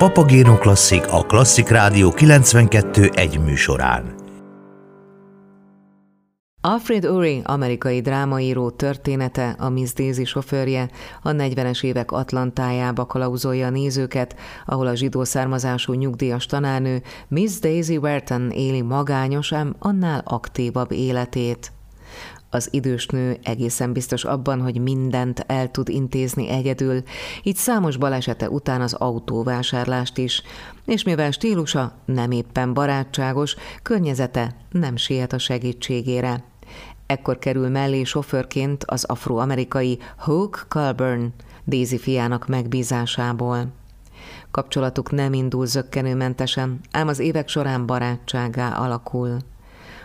Papagéno Klasszik a Klasszik Rádió 92 egy műsorán. Alfred Urry, amerikai drámaíró története, a Miss Daisy sofőrje, a 40-es évek Atlantájába kalauzolja a nézőket, ahol a zsidó származású nyugdíjas tanárnő Miss Daisy Werton éli magányos, ám annál aktívabb életét. Az idős nő egészen biztos abban, hogy mindent el tud intézni egyedül, így számos balesete után az autóvásárlást is, és mivel stílusa nem éppen barátságos, környezete nem siet a segítségére. Ekkor kerül mellé sofőrként az afroamerikai Hawk Colburn, Daisy fiának megbízásából. Kapcsolatuk nem indul zöggenőmentesen, ám az évek során barátságá alakul.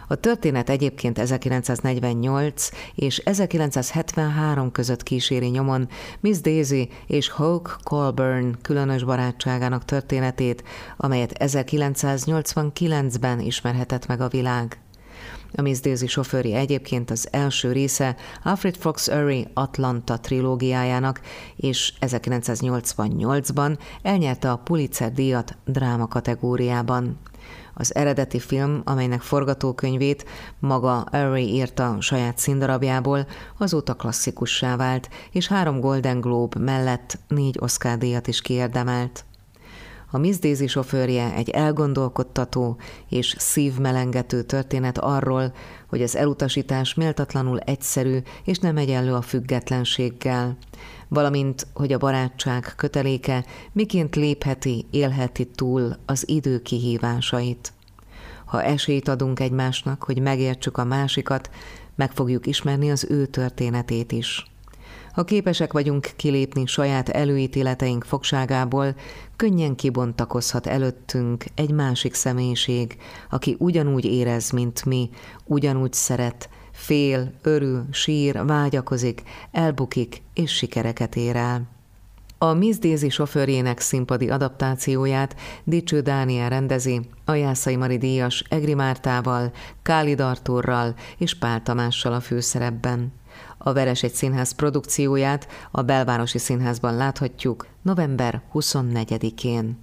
A történet egyébként 1948 és 1973 között kíséri nyomon Miss Daisy és Hawk Colburn különös barátságának történetét, amelyet 1989-ben ismerhetett meg a világ. A Miss Daisy sofőri egyébként az első része Alfred Fox Urry Atlanta trilógiájának, és 1988-ban elnyerte a Pulitzer díjat dráma kategóriában. Az eredeti film, amelynek forgatókönyvét maga Urry írta saját színdarabjából, azóta klasszikussá vált, és három Golden Globe mellett négy Oscar díjat is kiérdemelt. A Miss Daisy sofőrje egy elgondolkodtató és szívmelengető történet arról, hogy az elutasítás méltatlanul egyszerű és nem egyenlő a függetlenséggel, valamint, hogy a barátság köteléke miként lépheti, élheti túl az idő kihívásait. Ha esélyt adunk egymásnak, hogy megértsük a másikat, meg fogjuk ismerni az ő történetét is. Ha képesek vagyunk kilépni saját előítéleteink fogságából, könnyen kibontakozhat előttünk egy másik személyiség, aki ugyanúgy érez, mint mi, ugyanúgy szeret, fél, örül, sír, vágyakozik, elbukik és sikereket ér el. A Miss Daisy sofőrjének színpadi adaptációját Dicső Dániel rendezi, a Jászai Mari díjas Egri Mártával, Kálid Arturral és Pál Tamással a főszerepben. A Veres egy színház produkcióját a Belvárosi Színházban láthatjuk november 24-én.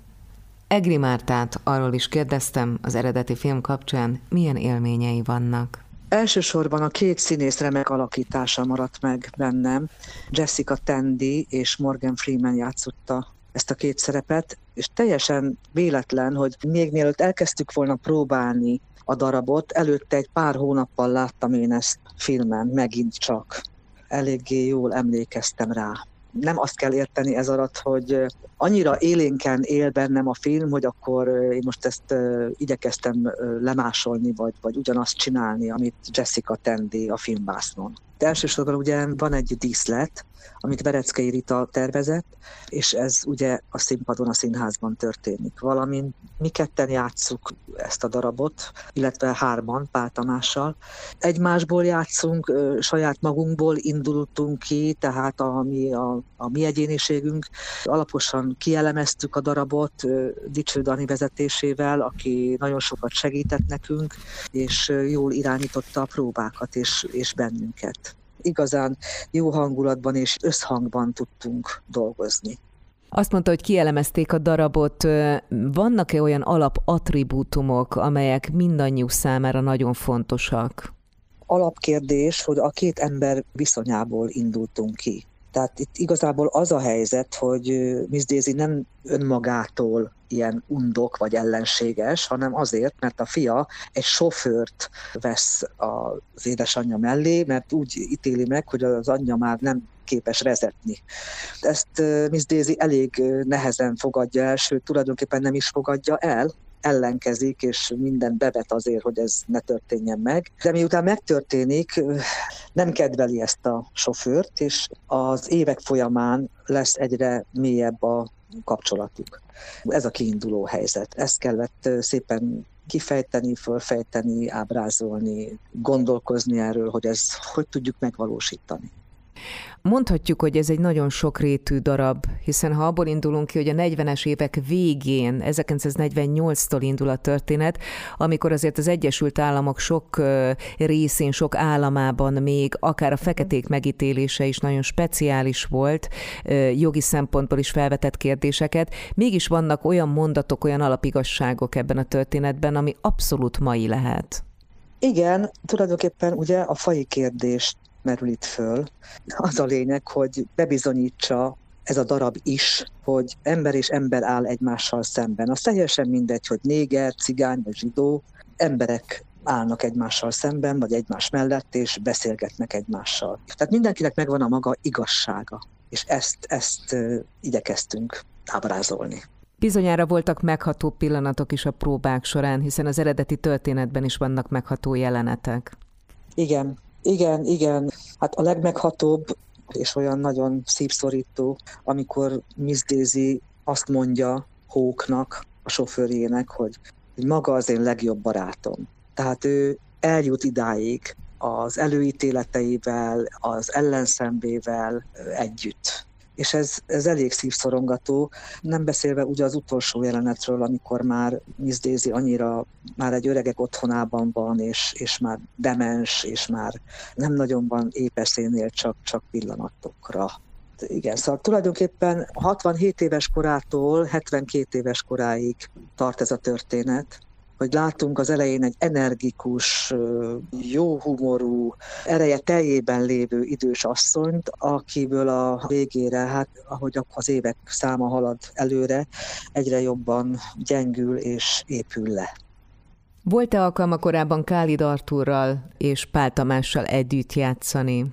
Egri Mártát arról is kérdeztem az eredeti film kapcsán, milyen élményei vannak. Elsősorban a két színész remek alakítása maradt meg bennem. Jessica Tandy és Morgan Freeman játszotta ezt a két szerepet, és teljesen véletlen, hogy még mielőtt elkezdtük volna próbálni a darabot, előtte egy pár hónappal láttam én ezt filmen, megint csak. Eléggé jól emlékeztem rá nem azt kell érteni ez alatt, hogy annyira élénken él bennem a film, hogy akkor én most ezt igyekeztem lemásolni, vagy, vagy ugyanazt csinálni, amit Jessica Tandy a filmbásznon. De elsősorban ugye van egy díszlet, amit Vereckei Rita tervezett, és ez ugye a színpadon, a színházban történik. Valamint mi ketten játsszuk ezt a darabot, illetve hárman Pál Tamással. Egymásból játszunk, saját magunkból indultunk ki, tehát a mi, a, a mi egyéniségünk. Alaposan kielemeztük a darabot Dicső Dani vezetésével, aki nagyon sokat segített nekünk, és jól irányította a próbákat és, és bennünket igazán jó hangulatban és összhangban tudtunk dolgozni. Azt mondta, hogy kielemezték a darabot. Vannak-e olyan alapattribútumok, amelyek mindannyiuk számára nagyon fontosak? Alapkérdés, hogy a két ember viszonyából indultunk ki. Tehát itt igazából az a helyzet, hogy Miss Daisy nem önmagától ilyen undok vagy ellenséges, hanem azért, mert a fia egy sofőrt vesz az édesanyja mellé, mert úgy ítéli meg, hogy az anyja már nem képes vezetni. Ezt Miss Daisy elég nehezen fogadja el, sőt tulajdonképpen nem is fogadja el, ellenkezik, és minden bevet azért, hogy ez ne történjen meg. De miután megtörténik, nem kedveli ezt a sofőrt, és az évek folyamán lesz egyre mélyebb a kapcsolatuk. Ez a kiinduló helyzet. Ezt kellett szépen kifejteni, fölfejteni, ábrázolni, gondolkozni erről, hogy ez hogy tudjuk megvalósítani. Mondhatjuk, hogy ez egy nagyon sokrétű darab, hiszen ha abból indulunk ki, hogy a 40-es évek végén, 1948-tól indul a történet, amikor azért az Egyesült Államok sok részén, sok államában még akár a feketék megítélése is nagyon speciális volt, jogi szempontból is felvetett kérdéseket, mégis vannak olyan mondatok, olyan alapigasságok ebben a történetben, ami abszolút mai lehet. Igen, tulajdonképpen ugye a fai kérdést merül itt föl. Az a lényeg, hogy bebizonyítsa ez a darab is, hogy ember és ember áll egymással szemben. Az teljesen mindegy, hogy néger, cigány vagy zsidó, emberek állnak egymással szemben, vagy egymás mellett, és beszélgetnek egymással. Tehát mindenkinek megvan a maga igazsága, és ezt, ezt igyekeztünk ábrázolni. Bizonyára voltak megható pillanatok is a próbák során, hiszen az eredeti történetben is vannak megható jelenetek. Igen, igen, igen. Hát a legmeghatóbb és olyan nagyon szívszorító, amikor Miss Daisy azt mondja Hóknak, a sofőrjének, hogy, hogy maga az én legjobb barátom. Tehát ő eljut idáig az előítéleteivel, az ellenszembével együtt és ez, ez elég szívszorongató, nem beszélve ugye az utolsó jelenetről, amikor már Miss Daisy annyira már egy öregek otthonában van, és, és már demens, és már nem nagyon van épeszénél csak, csak pillanatokra. Igen, szóval tulajdonképpen 67 éves korától 72 éves koráig tart ez a történet, hogy látunk az elején egy energikus, jó humorú, ereje teljében lévő idős asszonyt, akiből a végére, hát ahogy az évek száma halad előre, egyre jobban gyengül és épül le. Volt-e alkalma korábban Kálid Artúrral és Pál Tamással együtt játszani?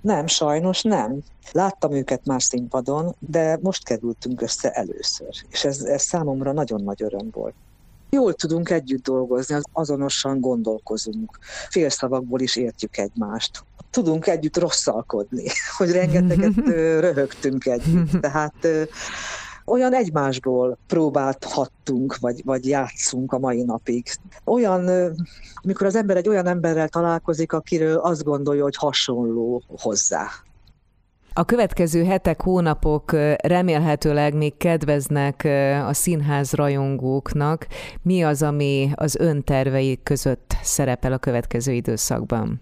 Nem, sajnos nem. Láttam őket már színpadon, de most kerültünk össze először, és ez, ez számomra nagyon nagy öröm volt. Jól tudunk együtt dolgozni, azonosan gondolkozunk. Félszavakból is értjük egymást. Tudunk együtt rosszalkodni, hogy rengeteget röhögtünk együtt. Tehát olyan egymásból próbálhattunk, vagy, vagy játszunk a mai napig. Olyan, amikor az ember egy olyan emberrel találkozik, akiről azt gondolja, hogy hasonló hozzá. A következő hetek, hónapok remélhetőleg még kedveznek a színház rajongóknak. Mi az, ami az ön tervei között szerepel a következő időszakban?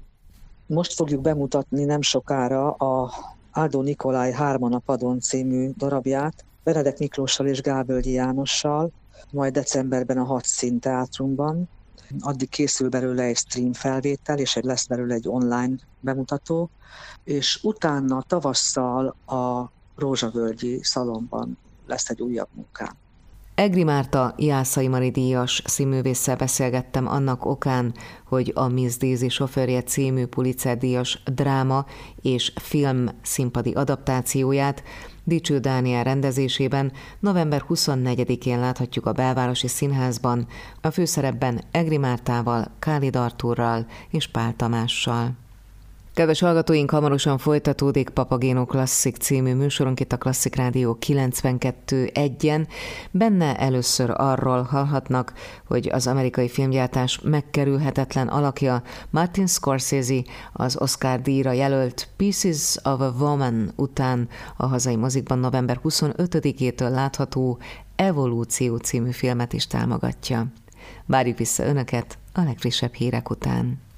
Most fogjuk bemutatni nem sokára a Áldó Nikolaj Hárman a padon című darabját, Benedek Miklóssal és Gábölgyi Jánossal, majd decemberben a Hat Szín Teátrumban. Addig készül belőle egy stream felvétel, és egy lesz belőle egy online bemutató, és utána tavasszal a Rózsavölgyi szalomban lesz egy újabb munkám. Egri Márta Jászai Mari díjas színművésszel beszélgettem annak okán, hogy a Miss Daisy sofőrje című Pulitzer díjas dráma és film színpadi adaptációját Dicső Dániel rendezésében november 24-én láthatjuk a Belvárosi Színházban, a főszerepben Egri Mártával, Kálid Artúrral és Pál Tamással. Kedves hallgatóink, hamarosan folytatódik Papagéno Klasszik című műsorunk itt a Klasszik Rádió 92.1-en. Benne először arról hallhatnak, hogy az amerikai filmgyártás megkerülhetetlen alakja Martin Scorsese az Oscar díjra jelölt Pieces of a Woman után a hazai mozikban november 25-től látható Evolúció című filmet is támogatja. Várjuk vissza Önöket a legfrissebb hírek után.